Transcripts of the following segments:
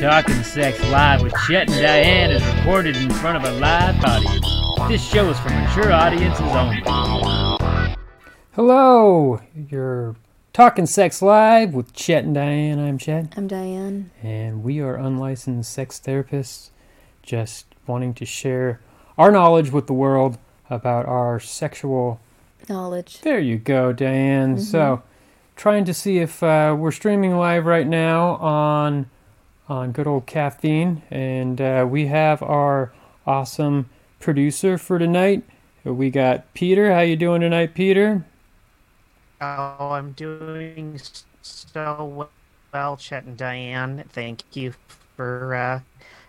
Talking Sex Live with Chet and Diane is recorded in front of a live audience. This show is for mature audiences only. Hello, you're Talking Sex Live with Chet and Diane. I'm Chet, I'm Diane. and we are unlicensed sex therapists just wanting to share our knowledge with the world about our sexual. Knowledge. There you go, Diane. So, trying to see if uh, we're streaming live right now on on good old caffeine, and uh, we have our awesome producer for tonight. We got Peter. How you doing tonight, Peter? Oh, I'm doing so well, Chet and Diane. Thank you for, uh,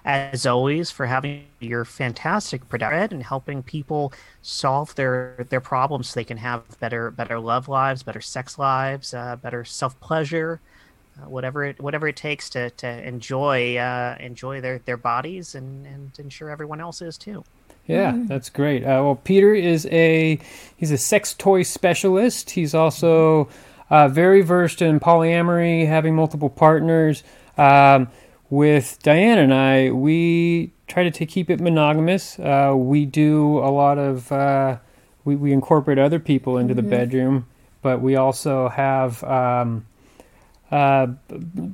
as always, for having your fantastic production and helping people solve their their problems so they can have better better love lives, better sex lives, uh, better self pleasure, uh, whatever it whatever it takes to to enjoy uh, enjoy their their bodies and and ensure everyone else is too. Yeah, that's great. Uh, well, Peter is a he's a sex toy specialist. He's also uh, very versed in polyamory, having multiple partners. Um, with Diane and I, we try to, to keep it monogamous. Uh, we do a lot of uh, we we incorporate other people into the bedroom, but we also have. Um, uh,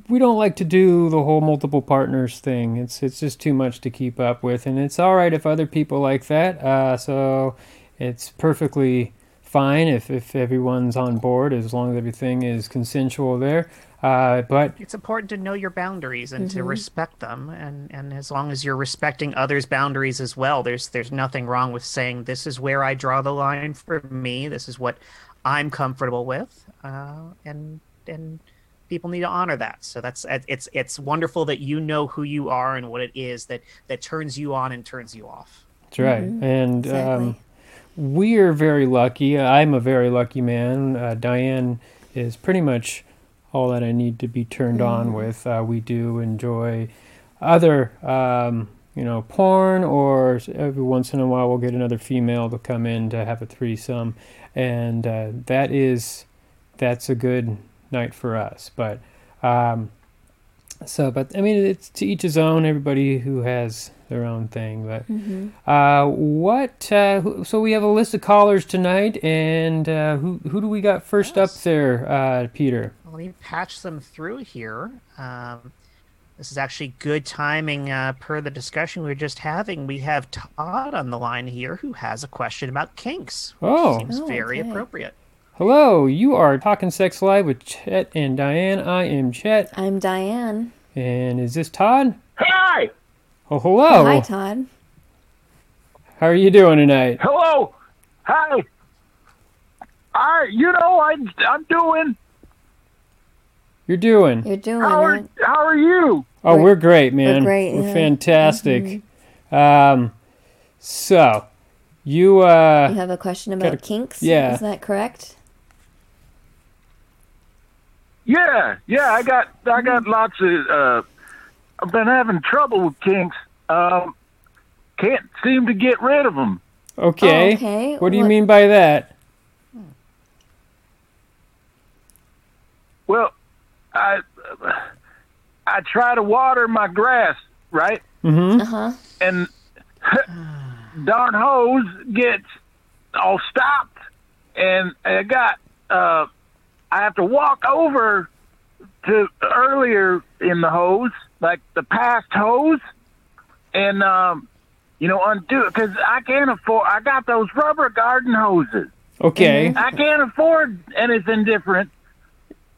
we don't like to do the whole multiple partners thing. It's it's just too much to keep up with, and it's all right if other people like that. Uh, so it's perfectly fine if if everyone's on board as long as everything is consensual there. Uh, but it's important to know your boundaries and to respect them and and as long as you're respecting others boundaries as well there's there's nothing wrong with saying this is where i draw the line for me this is what i'm comfortable with uh, and and people need to honor that. So that's it's it's wonderful that you know who you are and what it is that that turns you on and turns you off. That's right, and um, we are very lucky. I'm a very lucky man. Uh, Diane is pretty much all that I need to be turned on with. Uh, we do enjoy other, um, you know, porn, or every once in a while we'll get another female to come in to have a threesome, and uh, that is that's a good night for us. But um, so, but I mean, it's to each his own. Everybody who has their own thing, but. Uh, what? Uh, who, so we have a list of callers tonight, and uh, who who do we got first up there, uh, Peter? let me patch them through here. Um, this is actually good timing uh, per the discussion we were just having. We have Todd on the line here who has a question about kinks. Which Oh. seems Oh, very okay. appropriate. Hello, you are talking sex live with Chet and Diane. I am Chet, I'm Diane. and is this Todd? Hi. Oh, hello. Hi, Todd. How are you doing tonight? Hello. Hi. I, you know, I, I'm doing. You're doing? You're doing How are, it. how are you? Oh, We're- we're great, man. great, We're yeah. Mm-hmm. fantastic. Um, so you uh, You have a question about gotta- kinks? yeah. Is that correct? Yeah, yeah. I got, I got lots of. Uh, I've been having trouble with kinks. Um, can't seem to get rid of them. okay? Oh, okay. What do you What- mean by that? Well, I, I try to water my grass, right? Mm-hmm. Uh huh. and darn hose gets all stopped and I got uh I have to walk over to earlier in the hose, like the past hose and um you know undo it cuz I can't afford I got those rubber garden hoses. Okay. I can't afford anything different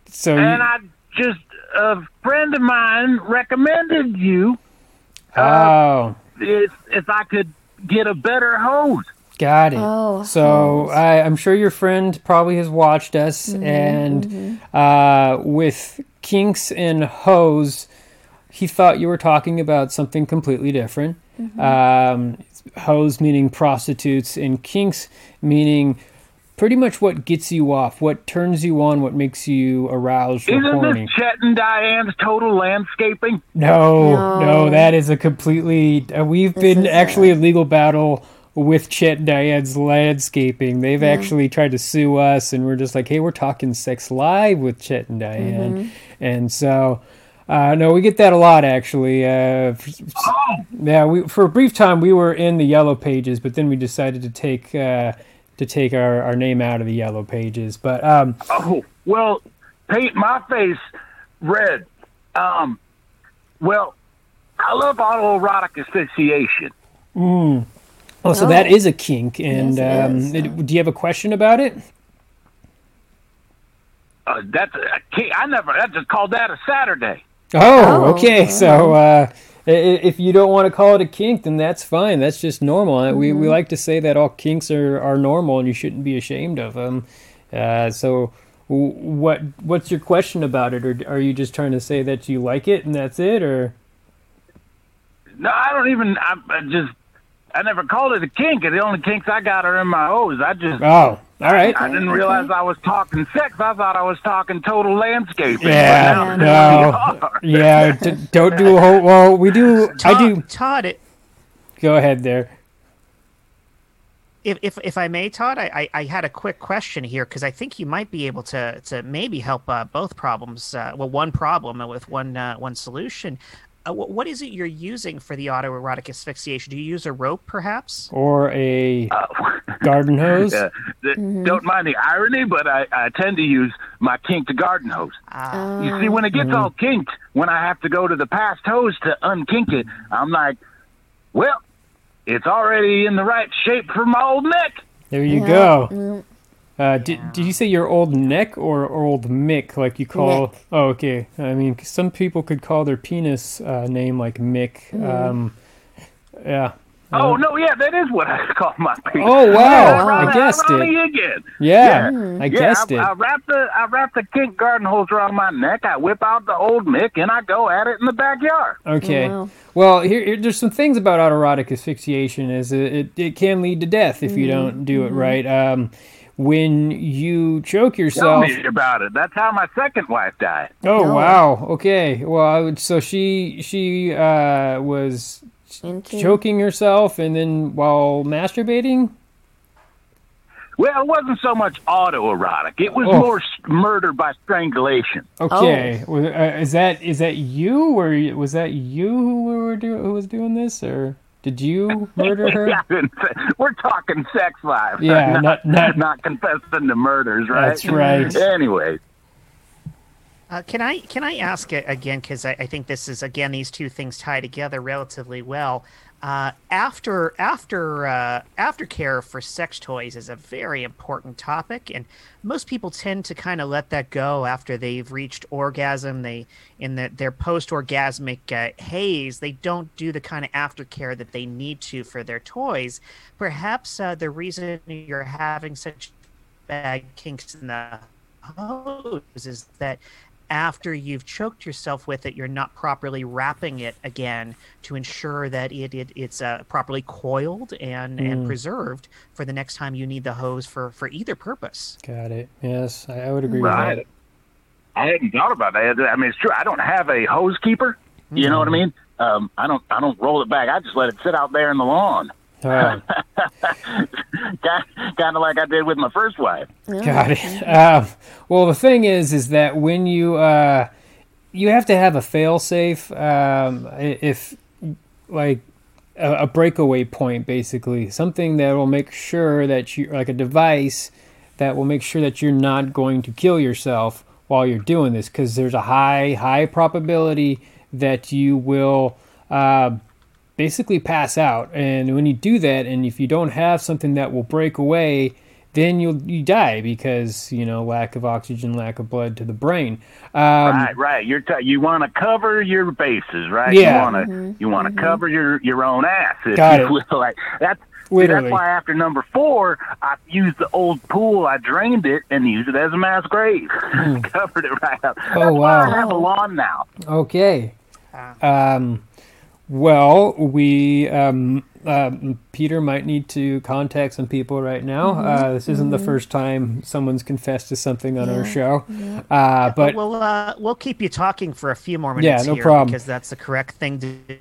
So you- and I just a friend of mine recommended you oh. if if I could get a better hose. Got it. Oh, so. I, I'm sure your friend probably has watched us, and uh, with kinks and hose, he thought you were talking about something completely different. Um, hose meaning prostitutes, and kinks meaning pretty much what gets you off, what turns you on, what makes you aroused Isn't horny. this Chet and Diane's total landscaping? No, no, No. that is a completely. Uh, we've This been actually a legal battle with Chet Diane's landscaping. They've actually tried to sue us, and we're just like, hey, we're talking sex live with Chet and Diane, Mm-hmm. and so Uh, no, we get that a lot actually. Uh, f- Oh, yeah, we for a brief time we were in the yellow pages, but then we decided to take uh, to take our, our name out of the yellow pages. But um, oh, well, paint my face red. Um, well, I love autoerotic asphyxiation. Oh, so Oh. that is a kink. And Yes, it um, is. it- do you have a question about it? Uh, that's I never. I just called that a Saturday. Oh, Oh, okay. So uh, i- i- if you don't want to call it a kink, then that's fine. That's just normal. Uh, We we like to say that all kinks are, are normal, and you shouldn't be ashamed of them. Uh, so, what what's your question about it, or are you just trying to say that you like it and that's it, or? No, I don't even. I, I just. I never called it a kink. The only kinks I got are in my O's. I just. Oh, all right. I didn't realize I was talking sex. I thought I was talking total landscaping. Yeah, no, yeah. D- don't do a whole. Well, we do. I Todd, do. Todd, it, Go ahead there. if, if if I may, Todd, I, I, I had a quick question here because I think you might be able to to maybe help uh, both problems. Uh, well, one problem with one uh, one solution. Uh, wh- what is it you're using for the autoerotic asphyxiation? Do you use a rope, perhaps? Or a Uh, garden hose. uh, th- Don't mind the irony, but I, I tend to use my kinked garden hose. Uh, You see, when it gets Mm-hmm. all kinked, when I have to go to the past hose to unkink it, I'm like, well, it's already in the right shape for my old neck. There you Yeah. go. Mm, Uh, did, did you say your old neck or old Mick, like you call? Mick. Oh, okay. I mean, some people could call their penis uh, name like Mick. Um, yeah. Oh no, yeah, that is what I call my penis. Oh wow! wow. I guessed it. again. Yeah, I Yeah, guessed I, I wrap the I wrap the kink garden hose around my neck. I whip out the old Mick and I go at it in the backyard. Okay. Wow. Well, here, here there's some things about autoerotic asphyxiation. Is it, it, it can lead to death if you don't do it right. Um, when you choke Tell yourself. me about it. That's how my second wife died. Oh No. wow. Okay. Well, would, so she she uh, was Into- choking herself and then while masturbating. Well, it wasn't so much autoerotic. It was Oh. more murder by strangulation. Okay, Was- uh, is that is that you or was that you who were do, who was doing this or did you murder her? Yeah, We're talking sex life. Yeah, not, not- not- confessing to murders, right? That's right. Anyway, Uh, can I can I ask it again? Because I, I think this is again these two things tie together relatively well. Uh, after after uh, aftercare for sex toys is a very important topic, and most people tend to kind of let that go after they've reached orgasm. They in the, their post orgasmic uh, haze, they don't do the kind of aftercare that they need to for their toys. Perhaps uh, the reason you're having such bad kinks in the hose is that after you've choked yourself with it, you're not properly wrapping it again to ensure that it, it it's uh, properly coiled and, and preserved for the next time you need the hose for, for either purpose. Got it. Yes, I, I would agree right. with that. I hadn't thought about that. I mean, it's true. I don't have a hose keeper. You know what I mean? Um, I don't. I don't roll it back. I just let it sit out there in the lawn, that. Uh, kind of like I did with my first wife. Got it. Um, well, the thing is, is that when you uh, you have to have a fail safe. Um, if like a, a breakaway point, basically something that will make sure that you like a device that will make sure that you're not going to kill yourself while you're doing this, because there's a high high probability that you will. Basically pass out. And when you do that, and if you don't have something that will break away, then you'll you die because you know lack of oxygen, lack of blood to the brain. Um, right, right. You're t- you want to cover your bases, right? Yeah. You want to you want to cover your your own ass. If Got you it. will. Like that's. see, Literally. That's why after number four, I used the old pool. I drained it and used it as a mass grave. Covered it right up. That's Hmm. Oh, why I wow. have a lawn now. Okay. Um, well, we um, um, Peter might need to contact some people right now. Uh, this isn't the first time someone's confessed to something on our Yeah. show, uh, but we'll uh, we'll keep you talking for a few more minutes. Yeah, no here problem. because that's the correct thing to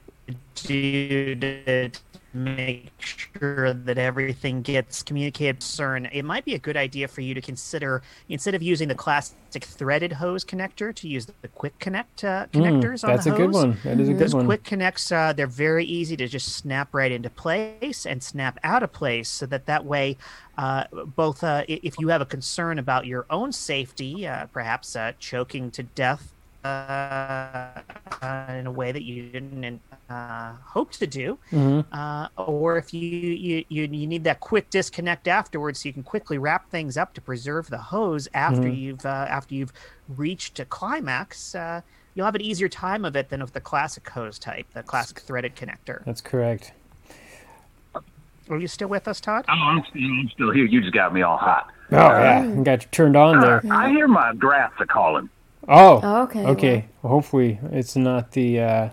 do to make sure that everything gets communicated to CERN, it might be a good idea for you to consider instead of using the classic threaded hose connector to use the quick connect uh, Mm, connectors on that's the a hose. good one. That is a good Those one. quick connects, uh, they're very easy to just snap right into place and snap out of place, so that that way, uh, both uh, if you have a concern about your own safety, uh, perhaps uh, choking to death uh, in a way that you didn't uh, hope to do, Mhm. uh, or if you, you you you need that quick disconnect afterwards, so you can quickly wrap things up to preserve the hose after Mhm. you've uh, after you've reached a climax. Uh, you'll have an easier time of it than with the classic hose type, the classic threaded connector. That's correct. Are you still with us, Todd? Oh, I'm still, I'm still here. You just got me all hot. Oh yeah, you got you turned on there. I hear my drafts are calling. Oh, Oh, okay. okay. Well, hopefully it's not the uh,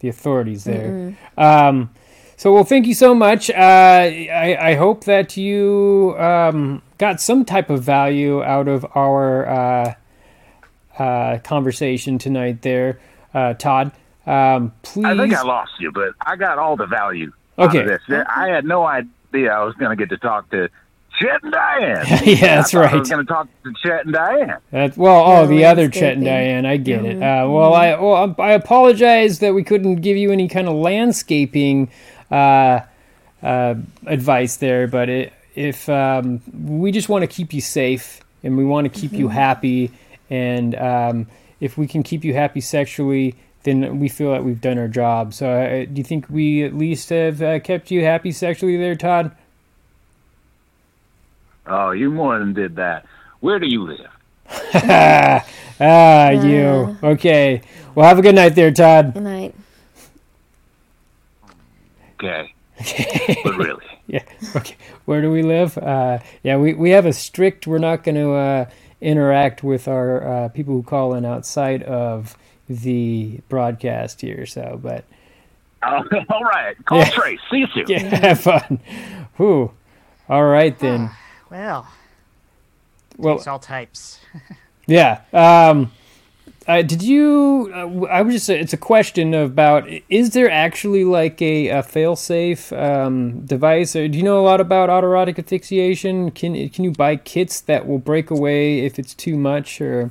the authorities there. Um, so well, thank you so much. Uh, I I hope that you um, got some type of value out of our uh, uh, conversation tonight, there, uh, Todd. Um, please. I think I lost you, but I got all the value Okay. out of this. I had no idea I was going to get to talk to Chet and Diane. Yeah, that's I thought I right. was going to talk to Chet and Diane. That, well, oh, the other Chet and. Diane, I get it. Uh, well, I well, I apologize that we couldn't give you any kind of landscaping uh, uh, advice there, but it, if um, we just want to keep you safe and we want to keep you happy, and um, if we can keep you happy sexually, then we feel that we've done our job. So, uh, do you think we at least have uh, kept you happy sexually there, Todd? Oh, you more than did that. Where do you live? ah, you. Okay. Well, have a good night there, Todd. Good night. Okay. but really. Yeah. Okay. Where do we live? Uh, yeah, we, we have a strict. We're not going to uh, interact with our uh, people who call in outside of the broadcast here. So, but Oh, all right. Call Yeah. Trace. See you soon. yeah, have fun. Whew. All right then. Well, Well, it's all types. Yeah. Um, uh, did you? Uh, I was just. It's a question about. Is there actually like a, a fail-safe um, device? Or do you know a lot about autoerotic asphyxiation? Can can you buy kits that will break away if it's too much? Or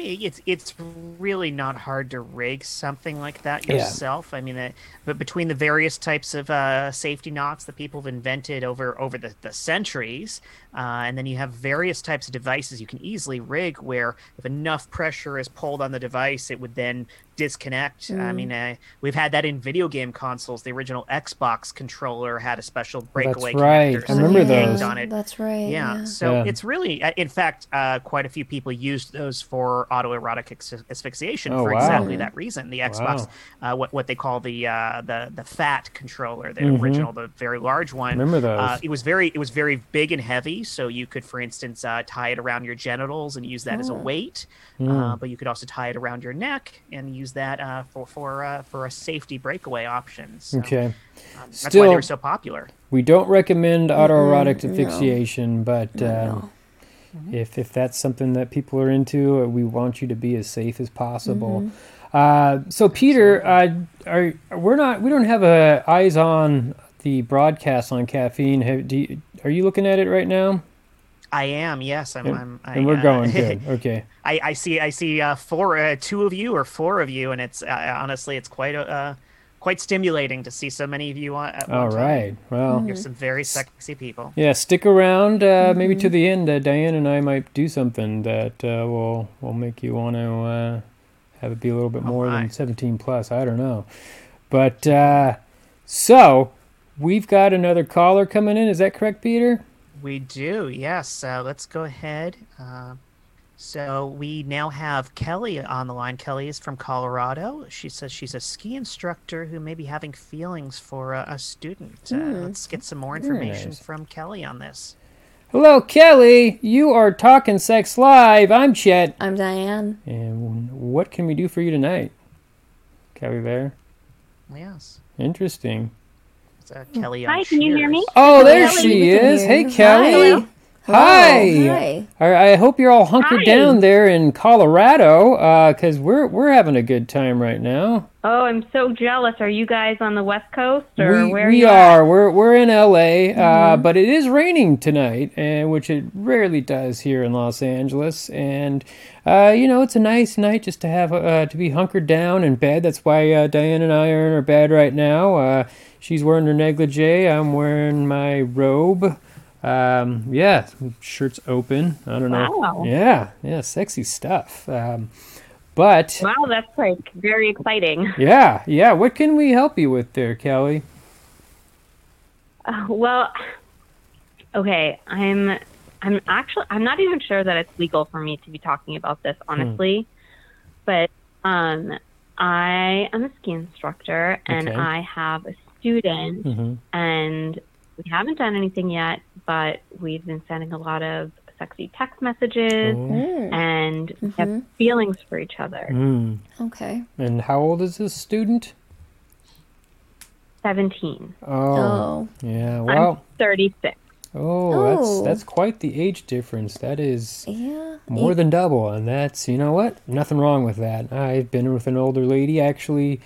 mean, it's it's really not hard to rig something like that Yeah. yourself. I mean, uh, but between the various types of uh, safety knots that people have invented over over the, the centuries, uh, and then you have various types of devices you can easily rig where if enough pressure is pulled on the device, it would then disconnect. I mean, uh, we've had that in video game consoles. The original Xbox controller had a special breakaway That's right. connector. I remember you could those. On it. That's right. Yeah, Yeah. so Yeah. it's really, uh, in fact, uh, quite a few people used those for autoerotic asphy- asphyxiation Oh, for wow. exactly that reason. The Xbox, uh, what what they call the uh, the the fat controller, the original, the very large one. Mm-hmm. Remember those. Uh, it was very it was very big and heavy, so you could, for instance, uh, tie it around your genitals and use that as a weight. Hmm. Uh, but you could also tie it around your neck and use that uh, for for uh, for a safety breakaway option. So, okay, um, that's why they were so popular. we don't recommend autoerotic asphyxiation, but um, no. if if that's something that people are into, uh, we want you to be as safe as possible. Uh, so Peter, uh, are we're not we don't have a eyes on the broadcast on caffeine. Have, do you, are you looking at it right now? I am, yes. I'm. And, I'm I, and we're uh, going good. Okay. I, I see. I see. Uh, four, uh, two of you or four of you, and it's uh, honestly, it's quite uh, quite stimulating to see so many of you on. At All one time. right. Well, You're some very sexy people. yeah. Stick around. Uh, Maybe to the end. Uh, Diane and I might do something that uh, will will make you want to uh, have it be a little bit more my. than 17 plus. I don't know. But uh, so we've got another caller coming in. Is that correct, Peter? We do, yes. Uh, let's go ahead. Uh, so we now have Kelly on the line. Kelly is from Colorado. She says she's a ski instructor who may be having feelings for uh, a student. Uh, let's get some more information nice. from Kelly on this. Hello, Kelly. You are talking sex live. I'm Chet. I'm Diane. And what can we do for you tonight? Kelly there. Yes. Interesting. It's, uh, Kelly Hi, can you hear me? Oh, there Kelly, she we is. Hey. Kelly. Hi. Hi. Hi. I, I hope you're all hunkered Hi. down there in Colorado, because we're we're having a good time right now. Oh, I'm so jealous. Are you guys on the West Coast or we where we you are. We're we're in LA, uh, but it is raining tonight, and which it rarely does here in Los Angeles. And uh, you know, it's a nice night just to have uh, to be hunkered down in bed. That's why uh, Diane and I are in our bed right now. Uh, she's wearing her negligee. I'm wearing my robe. Um, yeah, shirt's open. I don't know. Yeah, yeah, sexy stuff. Um, but Wow, that's like very exciting. yeah, yeah. What can we help you with there, Kelly? Uh, well, okay, I'm I'm actually I'm not even sure that it's legal for me to be talking about this honestly. But um I am a ski instructor and Okay. I have a student Mm-hmm. and we haven't done anything yet, but we've been sending a lot of sexy text messages Oh. Mm, and have Mhm. feelings for each other. Mm. okay. And how old is this student? 17. Oh, Oh. yeah. I'm 36. oh, that's Oh. that's quite the age difference. That is Yeah. more than double, and that's you know what? Nothing wrong with that. I've been with an older lady. Actually,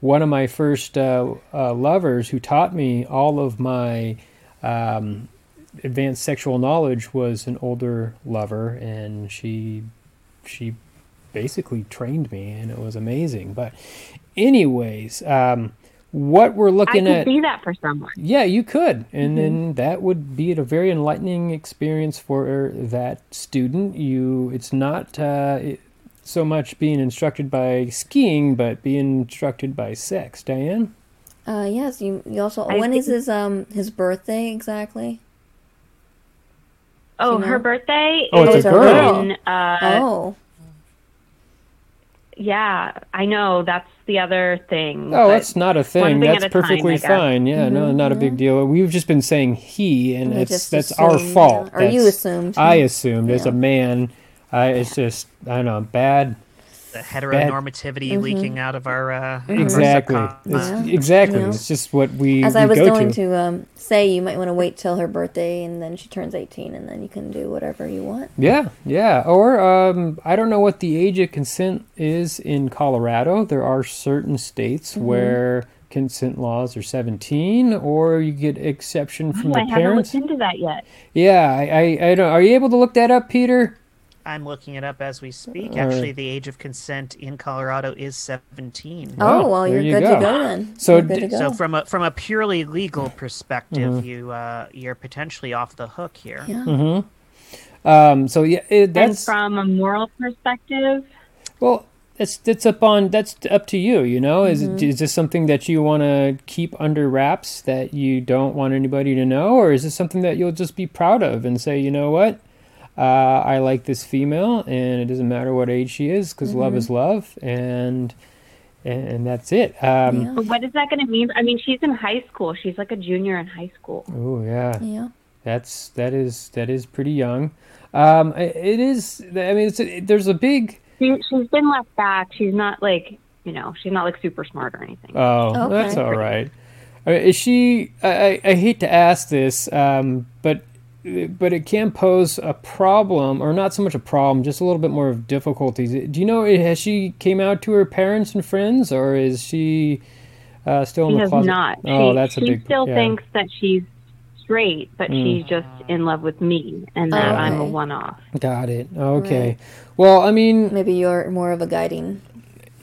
one of my first uh, uh, lovers who taught me all of my um, advanced sexual knowledge was an older lover, and she she basically trained me, and it was amazing. But, anyways, um, what we're I looking could at. be that for someone. Yeah, you could, and then that would be a very enlightening experience for that student. You, it's not uh, it- so much being instructed by skiing, but being instructed by sex. Diane, Uh, yes. You. You also. I when is think- his um his birthday exactly? Oh, you her know? birthday Oh, it's is a girl. in, uh, oh. yeah, I know. That's the other thing. oh, that's not a thing. thing That's a time, perfectly I guess. fine. Yeah, no, not a big deal. We've just been saying he, and We it's just that's our fault. yeah. Or you That's- assumed. I assumed as a man. I, it's just I don't know bad. The heteronormativity leaking out of our uh, Exactly. subconscious. It's, exactly. Yeah. It's just what we, As we I was go going to. to, um, say, you might want to wait till her birthday and then she turns 18 and then you can do whatever you want. Yeah, yeah. Or um, I don't know what the age of consent is in Colorado. There are certain states Mm-hmm. where consent laws are 17, or you get exception from Oh, the I haven't parents. looked into that yet. Yeah, I, I, I don't. Are you able to look that up, Peter? I'm looking it up as we speak. All Actually, right. the age of consent in Colorado is 17. Oh, Oh, well, you're you good go. to go then. So You're good d- to go. So from a from a purely legal perspective, Mm-hmm. you uh, you're potentially off the hook here. yeah. Mm-hmm. Um, so yeah, it, And that's from a moral perspective, well. That's that's up on that's up to you. You know, is Mm-hmm. it, is this something that you want to keep under wraps that you don't want anybody to know, or is this something that you'll just be proud of and say, you know what, uh, I like this female, and it doesn't matter what age she is, because love Mm-hmm. is love, and and, and that's it. Um, Yeah. but what is that going to mean? I mean, she's in high school. She's like a junior in high school. Oh yeah, Yeah. That's that is that is pretty young. Um, i- it is. I mean, it's a, there's a big. She, she's been left back. She's not like, you know, she's not like super smart or anything. Oh, Okay. that's all right. Uh, Is she? I, I I hate to ask this, um, but but it can pose a problem, or not so much a problem, just a little bit more of difficulties. Do you know? Has she came out to her parents and friends, or is she uh, still in she the has closet? not. Oh, she, that's a big. she big. still yeah. thinks that she's straight, but Mm. she's just in love with me and that Oh, I'm a one-off. Got it. Okay. Well, I mean, Maybe you're more of a guiding,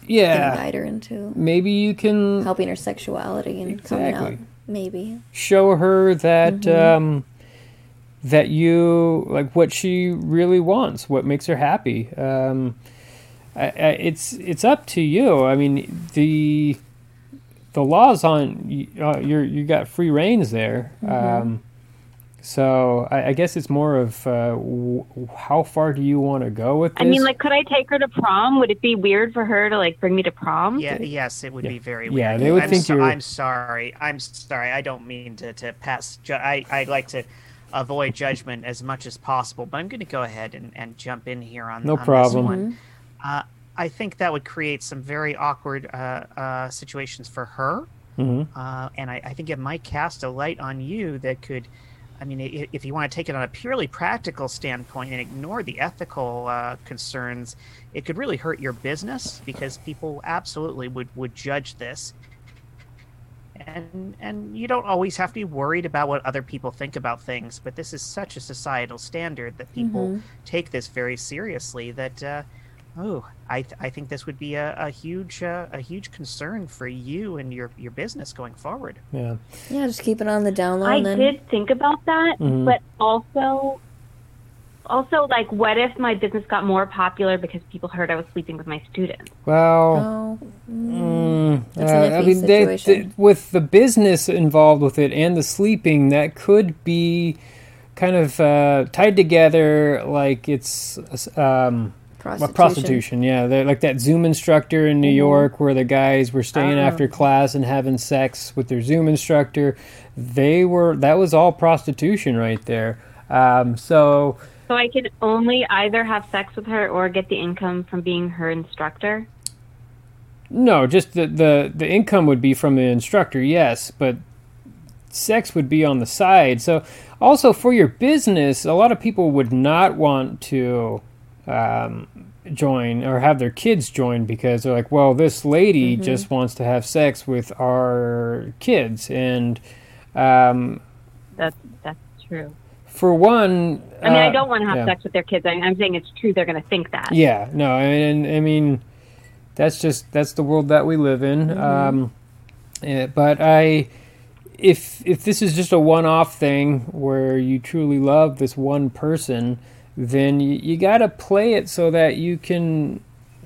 yeah. guide her into Maybe you can helping her sexuality and coming out. Maybe. show her that Mm-hmm. um, that you like what she really wants, what makes her happy. Um, I, I, it's it's up to you. I mean the the laws on you. Uh, you're you got free reigns there. Mm-hmm. Um, so I, I guess it's more of uh, w- how far do you want to go with this? I mean, like, could I take her to prom? Would it be weird for her to like bring me to prom? Yeah, yes, it would be very weird. Yeah, they would I'm think so- you're- I'm sorry. I'm sorry. I don't mean to, to pass. Ju- I I like to avoid judgment as much as possible, but I'm going to go ahead and, and jump in here on No on this problem. one. Uh, I think that would create some very awkward uh, uh, situations for her, Mhm. uh, and I, I think it might cast a light on you that could I mean, i- if you want to take it on a purely practical standpoint and ignore the ethical uh, concerns, it could really hurt your business because people absolutely would, would judge this. And and you don't always have to be worried about what other people think about things, but this is such a societal standard that people take this very seriously. That uh, oh, I th- I think this would be a, a huge uh, a huge concern for you and your your business going forward. Yeah. Yeah, just keep it on the down low. I then did think about that, Mhm. but also, also like, what if my business got more popular because people heard I was sleeping with my students? Well, Oh, mm, That's a uh, I mean, they, they, situation. with the business involved with it and the sleeping, that could be kind of uh, tied together like it's um, prostitution. Well, prostitution, yeah. They're like that Zoom instructor in New York where the guys were staying Oh. after class and having sex with their Zoom instructor. They were, that was all prostitution right there. Um, so, So I can only either have sex with her or get the income from being her instructor. No, just the, the, the income would be from the instructor, yes, but sex would be on the side. So, also for your business, a lot of people would not want to um, join or have their kids join because they're like, well, this lady just wants to have sex with our kids. And um, That's that's true. for one, I mean, I uh, don't want to have yeah. sex with their kids. I, I'm saying it's true. They're going to think that. Yeah, no, and I mean, that's just that's the world that we live in. Um, eh, but I, if if this is just a one-off thing where you truly love this one person, then you, you got to play it so that you can,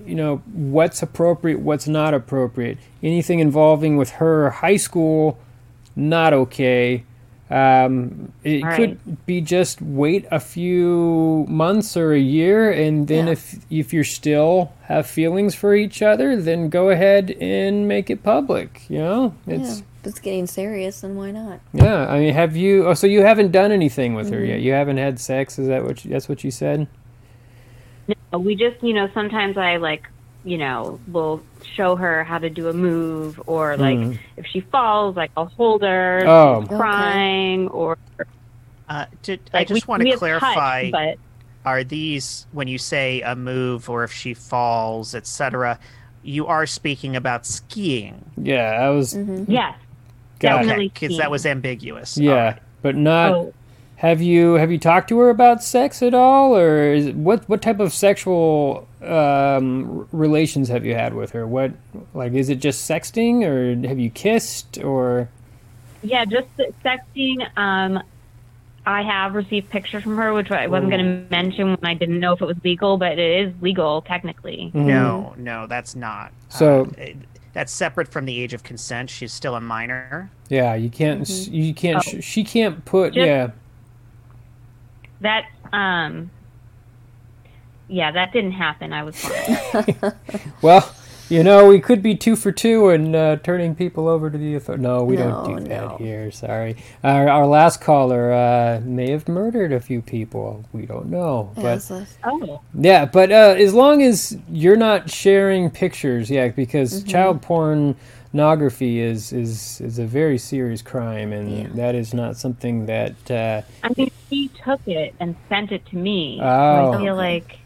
you know, what's appropriate, what's not appropriate. Anything involving with her high school, not okay. Um, it All could be just wait a few months or a year, and then Yeah. if if you're still have feelings for each other, then go ahead and make it public. You know, it's yeah, if it's getting serious, then why not? yeah. I mean, have you? Oh, so you haven't done anything with her Mm-hmm. yet? You haven't had sex? Is that what? You, that's what you said? No, we just, you know, sometimes I like, you know, will show her how to do a move, or like Mhm. if she falls, like I'll hold her, Oh. she's crying, or Uh, to, I just we, want to clarify: touch, but are these when you say a move or if she falls, etc. You are speaking about skiing, Yeah, I was. Mm-hmm. yes, Got it. definitely okay? Because that was ambiguous. Yeah, Alright. but not. Oh, Have you have you talked to her about sex at all, or is, what what type of sexual um, relations have you had with her? What like is it just sexting, or have you kissed, or yeah, just sexting. Um, I have received pictures from her, which I wasn't going to mention when I didn't know if it was legal, but it is legal technically. No, no, that's not. So- Uh, it- that's separate from the age of consent. She's still a minor. yeah, you can't s you can't sh- she can't put Just- yeah That um, yeah, that didn't happen. I was fine. well. You know, we could be two for two and uh, turning people over to the authority. No, we don't No, do that here. Sorry. Our, our last caller uh, may have murdered a few people. We don't know. Yeah, but it's oh, Yeah, but uh, as long as you're not sharing pictures, yeah, because Mm-hmm. child pornography is, is is a very serious crime, and Yeah. that is not something that. Uh, I mean, she took it and sent it to me. Oh. I feel like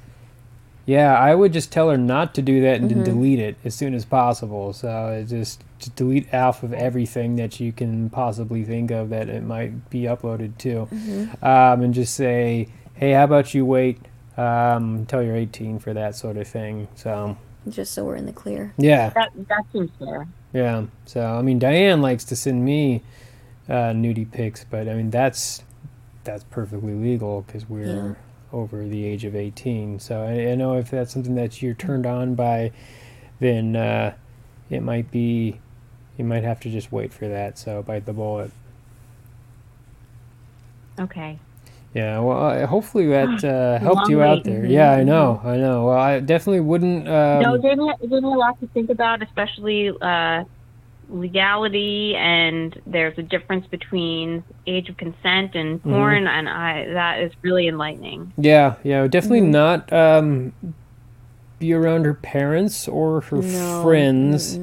yeah, I would just tell her not to do that and Mm-hmm. delete it as soon as possible. So just just delete off of everything that you can possibly think of that it might be uploaded to, Mm-hmm. um, and just say, hey, how about you wait um, until you're 18 for that sort of thing. So just so we're in the clear. yeah. that that seems fair. Yeah. So I mean, Diane likes to send me uh, nudie pics, but I mean that's that's perfectly legal because we're Yeah. over the age of eighteen. So I, I know if that's something that you're turned on by, then uh, it might be you might have to just wait for that. So bite the bullet. Okay. Yeah, well, uh, hopefully that uh, helped you out there. Yeah, I know, I know. Well, I definitely wouldn't. Um, no, gave me gave me a lot to think about, especially uh, legality, and there's a difference between age of consent and Mm-hmm. porn, and I that is really enlightening. Yeah, yeah, definitely Mm-hmm. not um, be around her parents or her No, friends.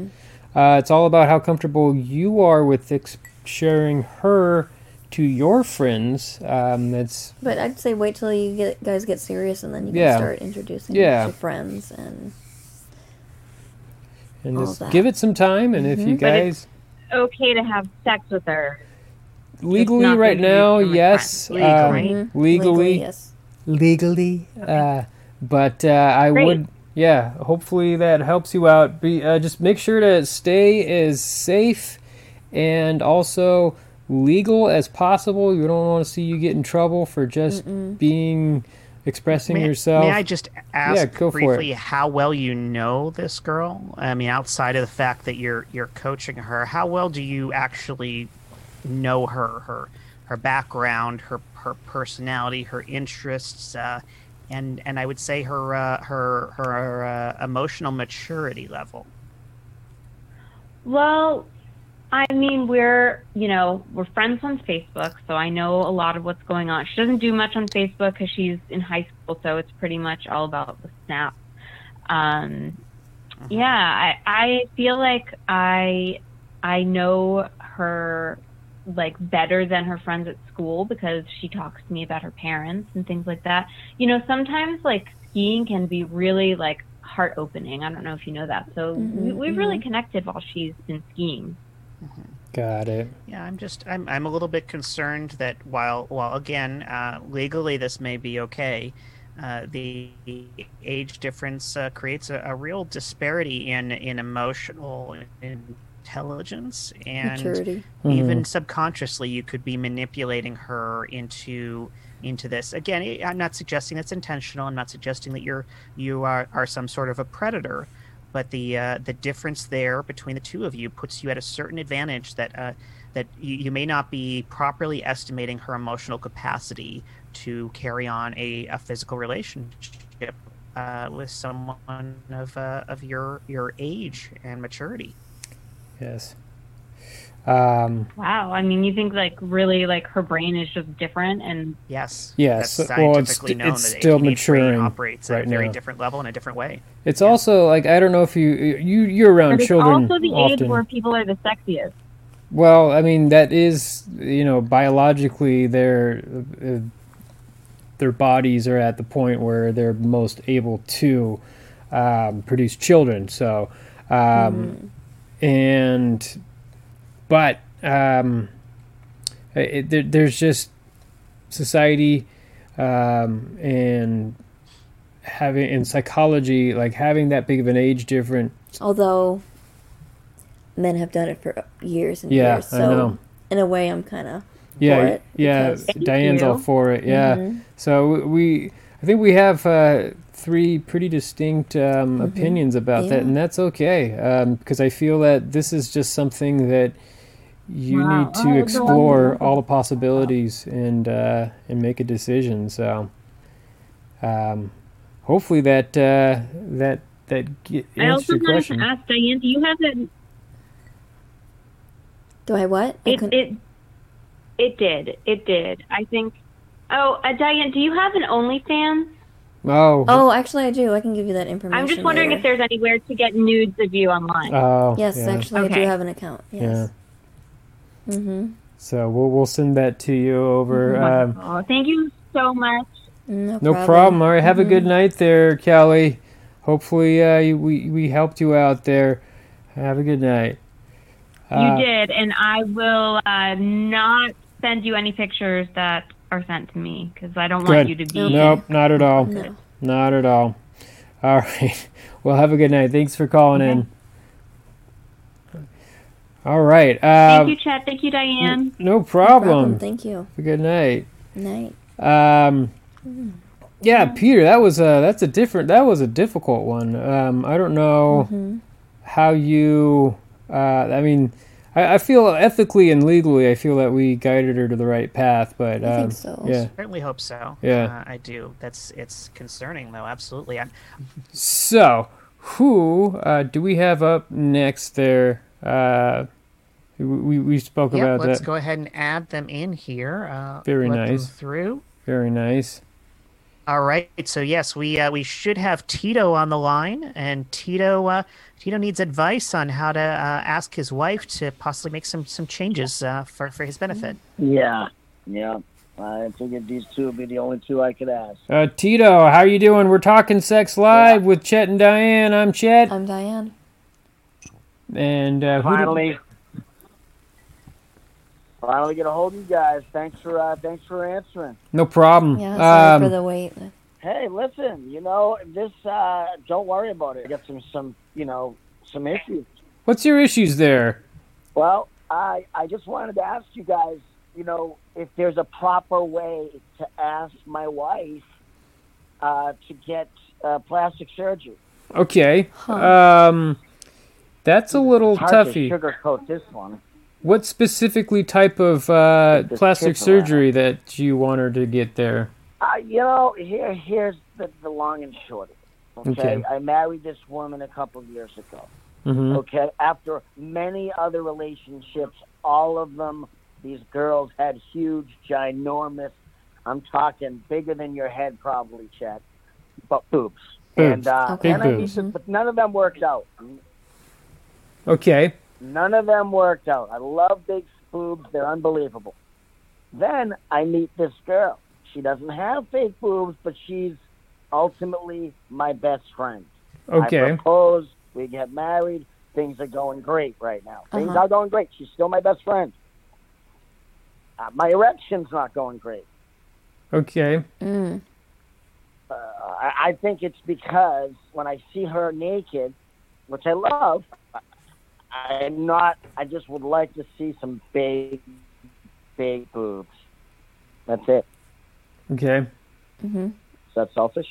Uh, it's all about how comfortable you are with ex- sharing her to your friends. Um, that's But I'd say wait till you get, guys get serious, and then you can Yeah. start introducing Yeah. to friends and and All just that. give it some time. And if you But it's- guys Okay to have sex with her. legally not right introduced now, to my yes, friends. Legally, um, right? Legally, yes. legally. Uh, but uh, I Great. would, yeah. Hopefully that helps you out. Be uh, just make sure to stay as safe and also legal as possible. You don't want to see you get in trouble for just being expressing May, yourself. may I just ask Yeah, go briefly how well you know this girl? I mean, outside of the fact that you're you're coaching her, how well do you actually know her, her her background, her her personality, her interests, uh, and and I would say her uh, her her uh, emotional maturity level. Well, I mean, we're you know we're friends on Facebook, so I know a lot of what's going on. She doesn't do much on Facebook because she's in high school, so it's pretty much all about the snap. Um, mm-hmm. yeah, I I feel like I I know her like better than her friends at school because she talks to me about her parents and things like that. You know, sometimes like skiing can be really like heart opening. I don't know if you know that. So we, mm-hmm, we've really mm-hmm. connected while she's been skiing. Got it. Yeah, I'm just I'm I'm a little bit concerned that while while again uh, legally this may be okay, uh, the age difference uh, creates a, a real disparity in in emotional intelligence and Maturity. even subconsciously you could be manipulating her into into this again I- i'm not suggesting it's intentional i'm not suggesting that you're you are, are some sort of a predator but the uh, the difference there between the two of you puts you at a certain advantage that uh, that you, you may not be properly estimating her emotional capacity to carry on a, a physical relationship uh, with someone of uh, of your your age and maturity Yes. Um, Wow, I mean, you think like really like her brain is just different and Yes. Yes, That's well, it's known it's that still teenage brain maturing operates at right a very now. different level in a different way. it's also like I don't know if you you you're around but it's children also the often. age where people are the sexiest. Well, I mean that is you know biologically their uh, their bodies are at the point where they're most able to um, produce children. So, um, and but um, it, there, there's just society um, and having in psychology like having that big of an age difference. Although men have done it for years and Yeah, years, I so know. in a way, I'm kind of yeah, for it. yeah. Diane's you. all for it. Yeah. Mhm. So we, I think we have uh, three pretty distinct um, opinions about that, and that's okay because I feel that this is just something that you Wow. need Oh, to go explore on. all the possibilities and uh, and make a decision. So um, hopefully that uh, that that get, I answers also your wanted question. to ask Diane, do you have an Do I what? I It it it did. It did. I think. Oh, uh, Diane, do you have an OnlyFans? oh, oh, actually, I do. I can give you that information. I'm just wondering later. if there's anywhere to get nudes of you online. oh, Yes, yeah. actually, I do have an account. Yes. Mm-hmm. So we'll we'll send that to you over. Um, oh, thank you so much. No, No problem. All right. Have a good Mhm. night there, Kelly. Hopefully, uh, you- we we helped you out there. Have a good night. Uh, you did, and I will uh, not send you any pictures that are sent to me because I don't Good. want you to be. Nope, not at all. No. Not at all. All right. Well, have a good night. Thanks for calling in. All right. Uh, Thank you, Chet. Thank you, Diane. No No problem. Thank you. Good night. Night. Um, yeah, Peter, that was a that's a different that was a difficult one. Um, I don't know Mm-hmm. how you. Uh, I mean, I, I feel ethically and legally, I feel that we guided her to the right path. But I think um, so. yeah. Certainly hope so. Yeah. Uh, I do. That's it's concerning though. Absolutely. I'm, So, who uh, do we have up next? There, uh, we we, we spoke yeah. about Let's that. go ahead and add them in here. Uh, Very let them nice. through. Very nice. All right. So yes, we uh, we should have Tito on the line, and Tito uh, Tito needs advice on how to uh, ask his wife to possibly make some some changes uh, for for his benefit. Yeah. Yeah. I figured these two would be the only two I could ask. Uh, Tito, how are you doing? We're talking sex live with Chet and Diane. I'm Chet, I'm Diane. And uh, who do- Finally. Finally get a hold of you guys. Thanks for uh, thanks for answering. no problem. Yeah, sorry Um, for the wait. Hey, listen, you know, this uh don't worry about it. I got some some you know, some issues. what's your issues there? Well, I I just wanted to ask you guys, you know, if there's a proper way to ask my wife uh, to get uh, plastic surgery. Okay. Huh. Um, that's a little Hard toughy. to sugarcoat this one. What specifically type of uh, plastic kiss around. surgery that you want her to get there? Uh, you know, here here's the, the long and short of it. Okay? Okay. I married this woman a couple of years ago. hmm Okay, after many other relationships, all of them, these girls had huge, ginormous. I'm talking bigger than your head, probably, Chad, but boobs. Boobs. And uh, Okay. and Big I boobs. need to- but none of them worked out. Okay. None of them worked out. I love big boobs; they're unbelievable. Then I meet this girl. She doesn't have fake boobs, but she's ultimately my best friend. Okay. I Okay. propose. We get married. Things are going great right now. Things Uh-huh. are going great. She's still my best friend. Uh, my erection's not going great. Okay. Mm. Uh, I, I think it's because when I see her naked, which I love, I- I'm not. I just would like to see some big, big boobs. That's it. Okay. hmm Is that selfish?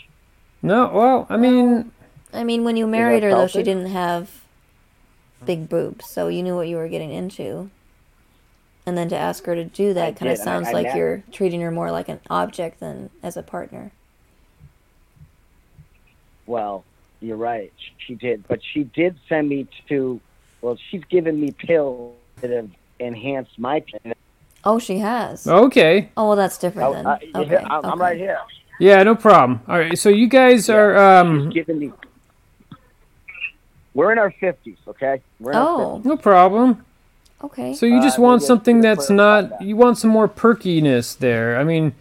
No. Well, I mean, I mean, when you married her, though, she didn't have big boobs, so you knew what you were getting into. And then to ask her to do I that kind of did, and I- sounds I like met- you're treating her more like an object than as a partner. Well, you're right. She did, but she did send me to. Well, she's given me pills that have enhanced my. Oh, she has. okay. Oh, well, that's different Oh, then. uh, you okay. I'm, I'm okay. right here. Yeah, no problem. All right. So you guys are um She's given me. We're in our fifties, okay? We're in our Oh, no problem. okay. So you just Uh, want something that's not that. you want some more perkiness there. I mean,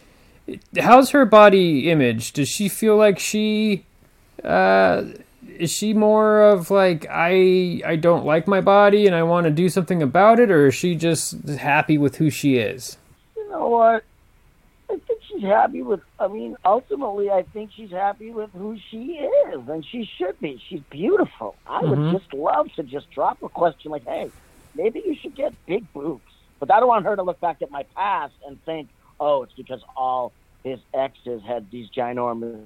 how's her body image? Does she feel like she uh is she more of like I I don't like my body and I want to do something about it or is she just happy with who she is? You know what? I think she's happy with. I mean, ultimately, I think she's happy with who she is, and she should be. She's beautiful. I Mhm. would just love to just drop a question like, "Hey, maybe you should get big boobs." But I don't want her to look back at my past and think, "Oh, it's because all his exes had these ginormous."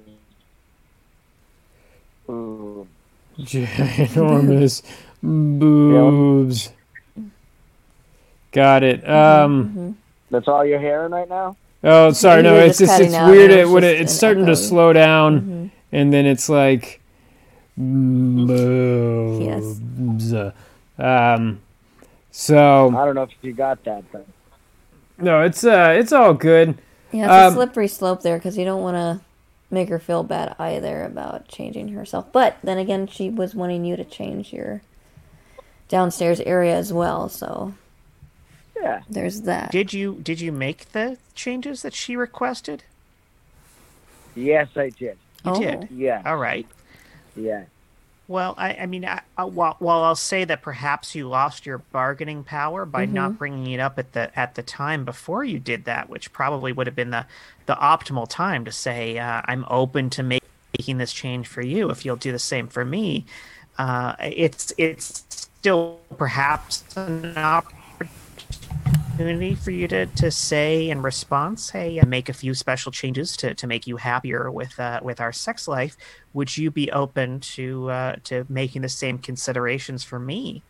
Boobs." Ginormous boobs. Got it. Um hmm That's all you're hearing right now. Oh, sorry. You No, it's just just it's weird. it It was when it, it's an starting to slow down, hmm and then it's like boobs. Yes. Um. So I don't know if you got that, but no, it's uh, it's all good. Yeah, it's Um, a slippery slope there because you don't want to make her feel bad either about changing herself. But then again, she was wanting you to change your downstairs area as well, so yeah, there's that. Did you did you make the changes that she requested? yes, I did. You Oh. did. Yeah, All right. yeah. Well, I, I mean, I, I, while, while I'll say that perhaps you lost your bargaining power by Mm-hmm. not bringing it up at the at the time before you did that, which probably would have been the the optimal time to say, uh, "I'm open to make, making this change for you if you'll do the same for me." Uh, it's it's still perhaps an opportunity for you to, to say in response, "Hey, make a few special changes to, to make you happier with uh, with our sex life. Would you be open to uh, to making the same considerations for me?"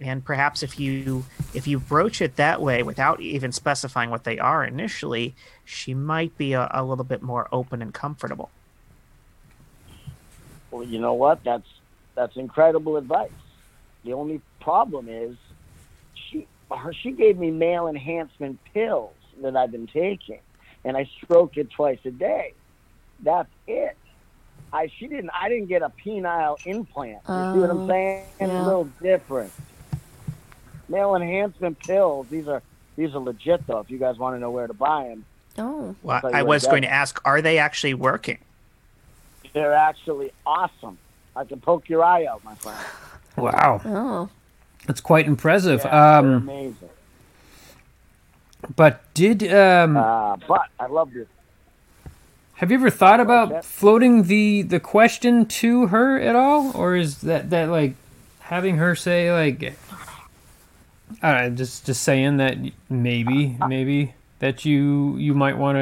And perhaps if you if you broach it that way without even specifying what they are initially, she might be a, a little bit more open and comfortable. Well, you know what? That's that's incredible advice. The only problem is her, she gave me male enhancement pills that I've been taking, and I stroke it twice a day. That's it. I she didn't I didn't get a penile implant. You see what I'm Oh, saying? It's yeah. a little different. Male enhancement pills. These are these are legit though. If you guys want to know where to buy them, Oh, Well, I was going to ask, are they actually working? they're actually awesome. I can poke your eye out, my friend. Wow, oh. That's quite impressive. Yeah, um, amazing. but did um, Uh, but I love this. have you ever thought about floating the the question to her at all, or is that that like having her say like, I don't know, just just saying that maybe maybe that you you might want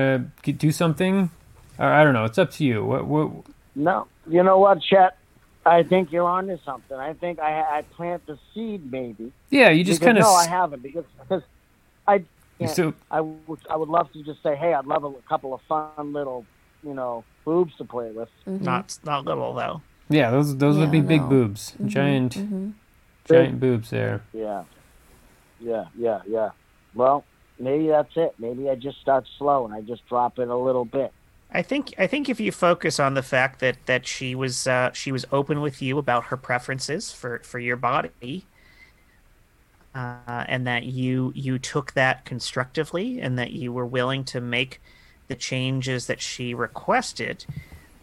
to do something, or I don't know. It's up to you. What what? No, you know what, Chet? I think you're onto something. I think I I plant the seed maybe. Yeah, you just kind of. no, I haven't because because I can't, So I would I would love to just say, hey, I'd love a couple of fun little you know boobs to play with. Mm-hmm. Not not little though. yeah, those those would be Yeah, big no. boobs, giant Mm-hmm. giant boobs there. Yeah, yeah, yeah, yeah. Well, maybe that's it. Maybe I just start slow and I just drop it a little bit. I think I think if you focus on the fact that that she was uh, she was open with you about her preferences for for your body, uh, and that you you took that constructively, and that you were willing to make the changes that she requested.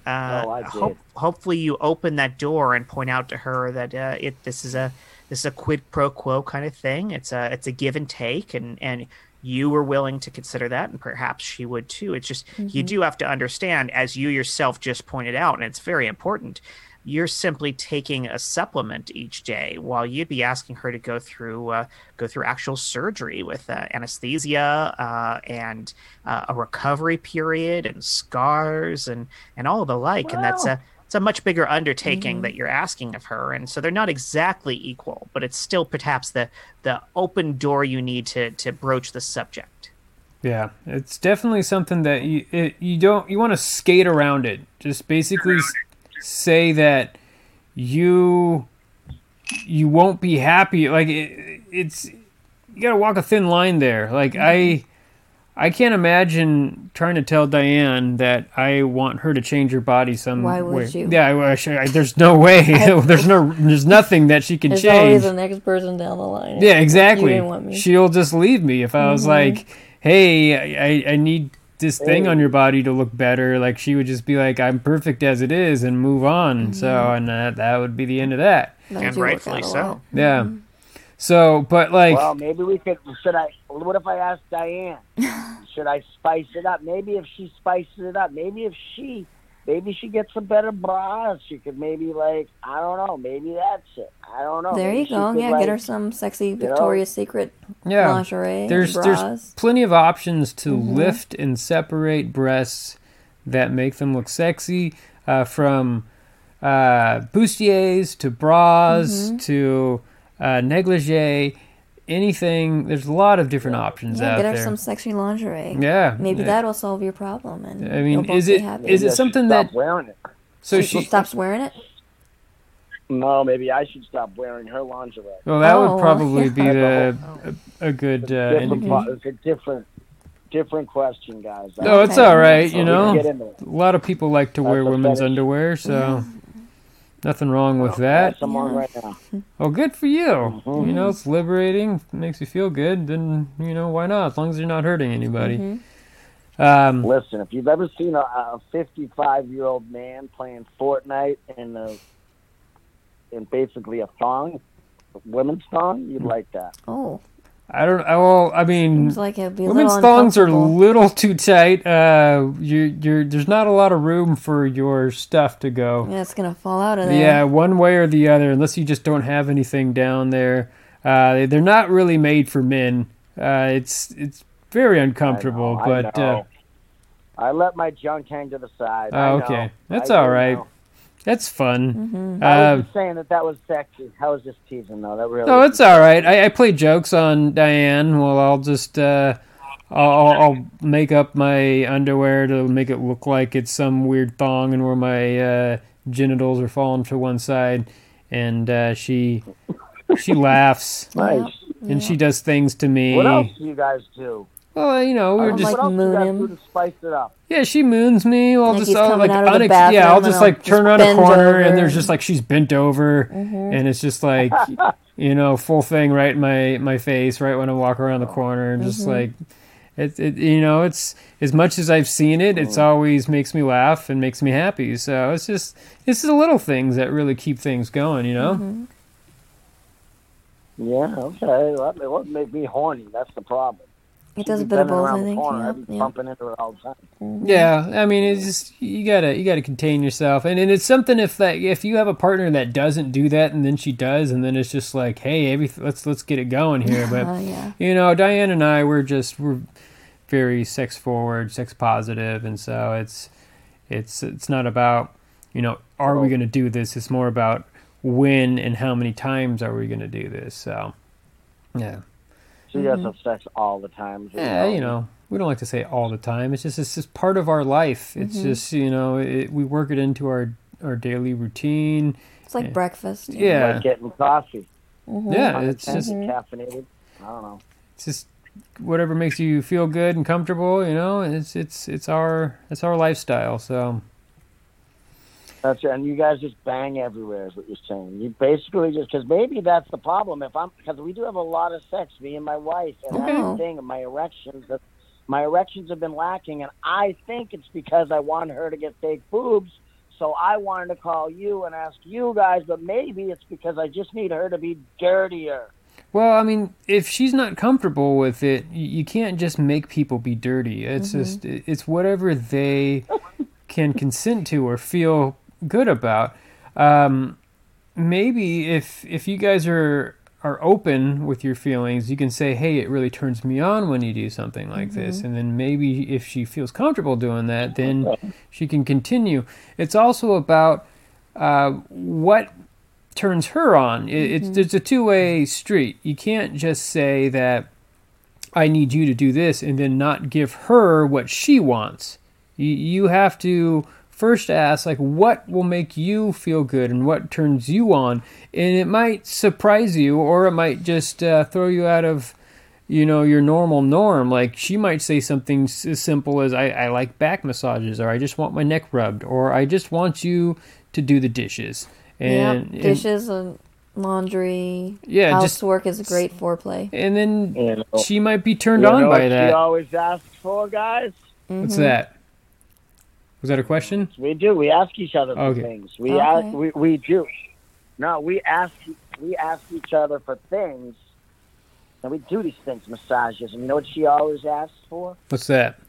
Uh, Oh, I did. hopefully, you open that door and point out to her that uh, it this is a this is a quid pro quo kind of thing. It's a it's a give and take, and and you were willing to consider that, and perhaps she would too. It's just you do have to understand, as you yourself just pointed out, and it's very important. You're simply taking a supplement each day, while you'd be asking her to go through uh, go through actual surgery with uh, anesthesia uh, and uh, a recovery period and scars and and all the like. and that's a it's a much bigger undertaking mm-hmm. that you're asking of her, and so they're not exactly equal, but it's still perhaps the the open door you need to to broach the subject. Yeah, it's definitely something that you it, you don't you want to skate around it. Just basically say that you you won't be happy. Like it, it's you got to walk a thin line there. Like I mm-hmm. I can't imagine trying to tell Diane that I want her to change her body some Why would way. you? Yeah, I, wish- I, there's no way. there's no there's nothing that she can There's change. always the next person down the line. Yeah, exactly. You didn't want me. Mm-hmm. She'll just leave me if I was like, "Hey, I, I need this thing on your body to look better." Like she would just be like, "I'm perfect as it is," and move on. So, Mm-hmm. and that that would be the end of that. That And rightfully so. Yeah. Mm-hmm. So, but like, Well, maybe we could. Should I? What if I ask Diane? should I spice it up? Maybe if she spices it up, maybe if she, maybe she gets some better bras. She could maybe like I don't know. Maybe that's it. I don't know. There Maybe you go. Yeah, like, get her some sexy know? Victoria's Secret yeah, lingerie, there's bras. there's plenty of options to Mm-hmm. lift and separate breasts that make them look sexy, uh, from uh, bustiers to bras Mm-hmm. to uh, negligee, anything. There's a lot of different options yeah, out get her there. some sexy lingerie. yeah, Maybe yeah. that'll solve your problem. And I mean, is be it- happy. is it maybe I something stop that- wearing it? So she she. stops wearing it? No, maybe I should stop wearing her lingerie. Well, that Oh, would probably yeah. be the a, a good uh, different, indicator. it's a different, different question, guys. No, it's all right. You we can get know, a lot of people like to wear That's a women's fetish. underwear, so nothing wrong with Got that. some on right now. Oh, good for you. Mm-hmm. You know, it's liberating, makes you feel good. Then you know why not? As long as you're not hurting anybody. Mm-hmm. Um, Listen, if you've ever seen a, a 55 year old man playing Fortnite in a in basically a thong, a women's thong, you'd like that. Oh, I don't. I well, I mean, like be women's thongs are a little too tight. Uh, you, you're there's not a lot of room for your stuff to go. Yeah, it's gonna fall out of there. Yeah, one way or the other, unless you just don't have anything down there. Uh, they're not really made for men. Uh, it's it's very uncomfortable, I know, I but know. uh, I let my junk hang to the side. Oh, I know. okay. That's I all right. know. That's fun. Mm-hmm. I Uh, was just saying that that was sexy. I was just teasing, though. That really. no, it's all right. I, I play jokes on Diane. Well, I'll just uh, I'll, I'll make up my underwear to make it look like it's some weird thong, and where my uh, genitals are falling to one side, and uh, she she laughs nice. and she does things to me. What else do you guys do? Well, you know, we were I'm just like what else moon you guys him. do to spice it up? yeah. She moons me. I'll Like just he's I'll, like out of unex- bathroom yeah. I'll and just I'll like just turn around a corner over and there's just like she's bent over, mm-hmm. and it's just like you know full thing right in my my face right when I walk around the corner and just mm-hmm. like. It, it, you know, it's as much as I've seen it, it's mm-hmm. always makes me laugh and makes me happy. So it's just, it's the little things that really keep things going, you know? Yeah, okay. Well, that would make me horny. That's the problem. It does a bit of both, I think. corner. Yeah, I'd yeah. bumping into her all the time. Yeah, I mean, it's just you gotta you gotta contain yourself, and, and it's something if that if you have a partner that doesn't do that, and then she does, and then it's just like, hey, every, let's let's get it going here. But Uh, yeah. you know, Diane and I, we're just we're very sex forward, sex positive, and so it's it's it's not about you know are we going to do this? It's more about when and how many times are we going to do this. So yeah, She does mm-hmm. have sex all the time. yeah, you know. We don't like to say all the time. It's just it's just part of our life. It's mm-hmm. just you know it, we work it into our our daily routine. It's like breakfast. Yeah, Like getting coffee. Mm-hmm. yeah. It's just caffeinated. I don't know. it's just whatever makes you feel good and comfortable. You know, it's it's it's our it's our lifestyle. So That's it. And you guys just bang everywhere, is what you're saying. You basically just because maybe that's the problem. If I'm because we do have a lot of sex, me and my wife, and that's Oh. the thing. My erections, my erections have been lacking, and I think it's because I want her to get fake boobs. So I wanted to call you and ask you guys, but maybe it's because I just need her to be dirtier. Well, I mean, if she's not comfortable with it, you can't just make people be dirty. It's mm-hmm. just it's whatever they can consent to or feel good about. Um, maybe if if you guys are are open with your feelings, you can say, "Hey, it really turns me on when you do something like this," and then maybe if she feels comfortable doing that, then she can continue. It's also about uh, what turns her on. It, It's there's a two way street. You can't just say that I need you to do this and then not give her what she wants. You you have to first ask like what will make you feel good and what turns you on, and it might surprise you or it might just uh, throw you out of you know your normal norm like she might say something as simple as I, I like back massages or i just want my neck rubbed or i just want you to do the dishes and, yeah. Dishes and laundry. Yeah, just- Housework is a great foreplay. and then You know, she might be turned You on know by what that She always asks for guys. what's that was that a question We do. We ask each other for Okay. things. We Okay. ask. We, we do. No, we ask. We ask each other for things, and we do these things, massages. And you know what she always asks for? what's that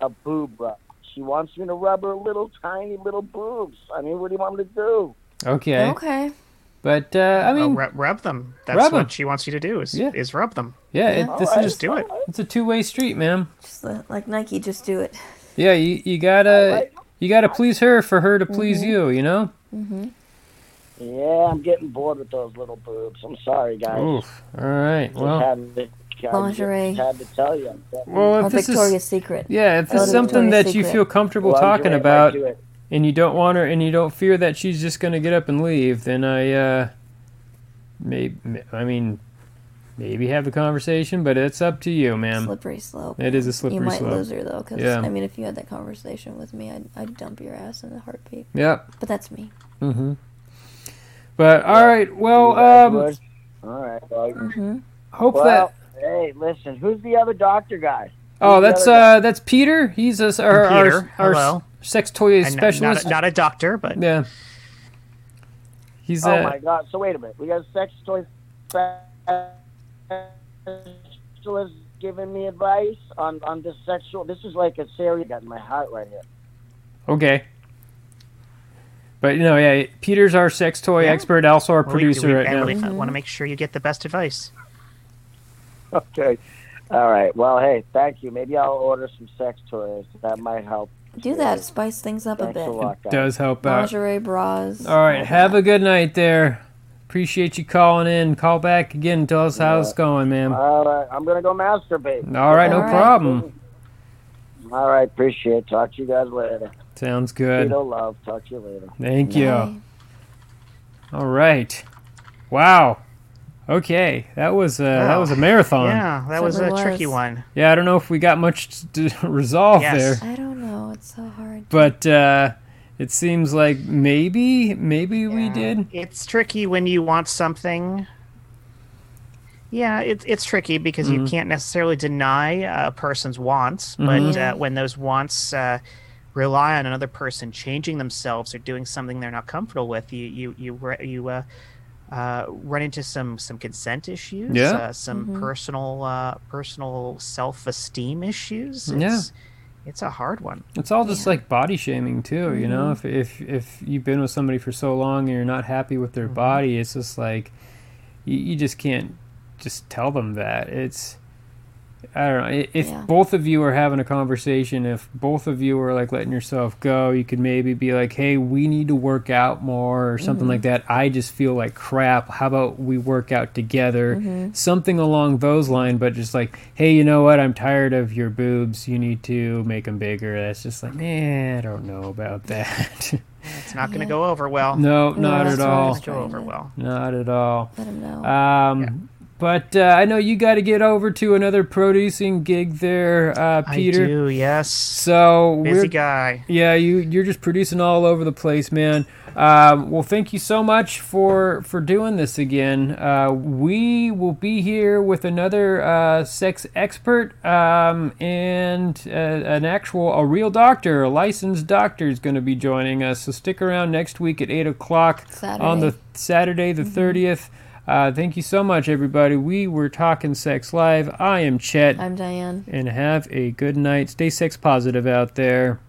A boob rub. She wants me to rub her little tiny little boobs. I mean, what do you want me to do? okay Okay. but uh, i Oh, mean rub, rub them. That's Rub what 'em. she wants you to do is Yeah. is rub them. yeah it, this Alright. is Just do it. it's a two-way street man Just like Nike, just do it. Yeah you, you gotta you gotta please her for her to please you you know Yeah, I'm getting bored with those little boobs. I'm sorry, guys. Oof. all right Just well had to, I Lingerie. just had to tell you. well if this Victoria's is Secret. yeah if this is something Victoria's that you feel comfortable Lingerie talking about and you don't want her and you don't fear that she's just going to get up and leave then i uh maybe i mean maybe have a conversation but it's up to you ma'am Slippery slope. It is a slippery You might slope. lose her though, because Yeah. I mean, if you had that conversation with me, I'd, I'd dump your ass in a heartbeat. yep But that's me. mm-hmm but all right well You guys um would? All right. Well, hmm hope well, that hey, listen. Who's the other doctor guy? oh Who's the that's other guy? uh that's peter he's a, our, I'm our, our, Hello. sex toy And specialist Not, not a doctor, but yeah he's Oh uh my god! So wait a minute. We got a sex toy specialist giving me advice on on this sexual. This is like a serious. Got in my heart right here. okay but you know yeah peter's our sex toy Yeah. expert also our we- producer we, right now Emily, want to make sure you get the best advice. Okay. All right. Well, hey, thank you. Maybe I'll order some sex toys. That might help. Do that. Spice things up a bit. a lot, guys. does help out Lingerie, bras. All right, have a good night there. Appreciate you calling in. Call back again and tell us how it's going, man. All right. I'm gonna go masturbate. All right, no All right. problem. All right. Appreciate. it. Talk to you guys later. Sounds good. Keto love. Talk to you later. Thank you. Bye. All right. Wow. Okay, that was uh, that Oh, was a marathon. Yeah, that was a Certainly tricky one. Yeah, I don't know if we got much to resolve Yes. there, I don't know. It's so hard. but uh, it seems like maybe maybe we did. It's tricky when you want something. Yeah, it's it's tricky because Mm-hmm. you can't necessarily deny a person's wants, but uh, when those wants uh, rely on another person changing themselves or doing something they're not comfortable with, you you you you uh, uh, run into some some consent issues, Yeah. uh, some personal uh, personal self esteem issues. It's, Yeah. It's a hard one. It's all just like body shaming too, you know. Mm-hmm. If if if you've been with somebody for so long and you're not happy with their mm-hmm. body, it's just like you, you just can't just tell them that. It's I don't know. If Yeah. both of you are having a conversation, if both of you are like letting yourself go, you could maybe be like, "Hey, we need to work out more," or something like that. I just feel like crap. How about we work out together? Something along those lines. But just like, "Hey, you know what? I'm tired of your boobs. You need to make them bigger." That's just like, man, I don't know about that. It's not going to go over well. no, No, not that's at what I all. was go over well. Not at all. Let him know. Um, But uh, I know you got to get over to another producing gig there, uh, Peter. I do, yes. So Busy we're guy. yeah, you you're just producing all over the place, man. Um, well, thank you so much for for doing this again. Uh, we will be here with another uh, sex expert um, and uh, an actual a real doctor, a licensed doctor, is going to be joining us. So stick around next week at eight o'clock on the Saturday the 30th Uh, thank you so much, everybody. We were talking sex live. I am Chet, I'm Diane. and have a good night. Stay sex positive out there.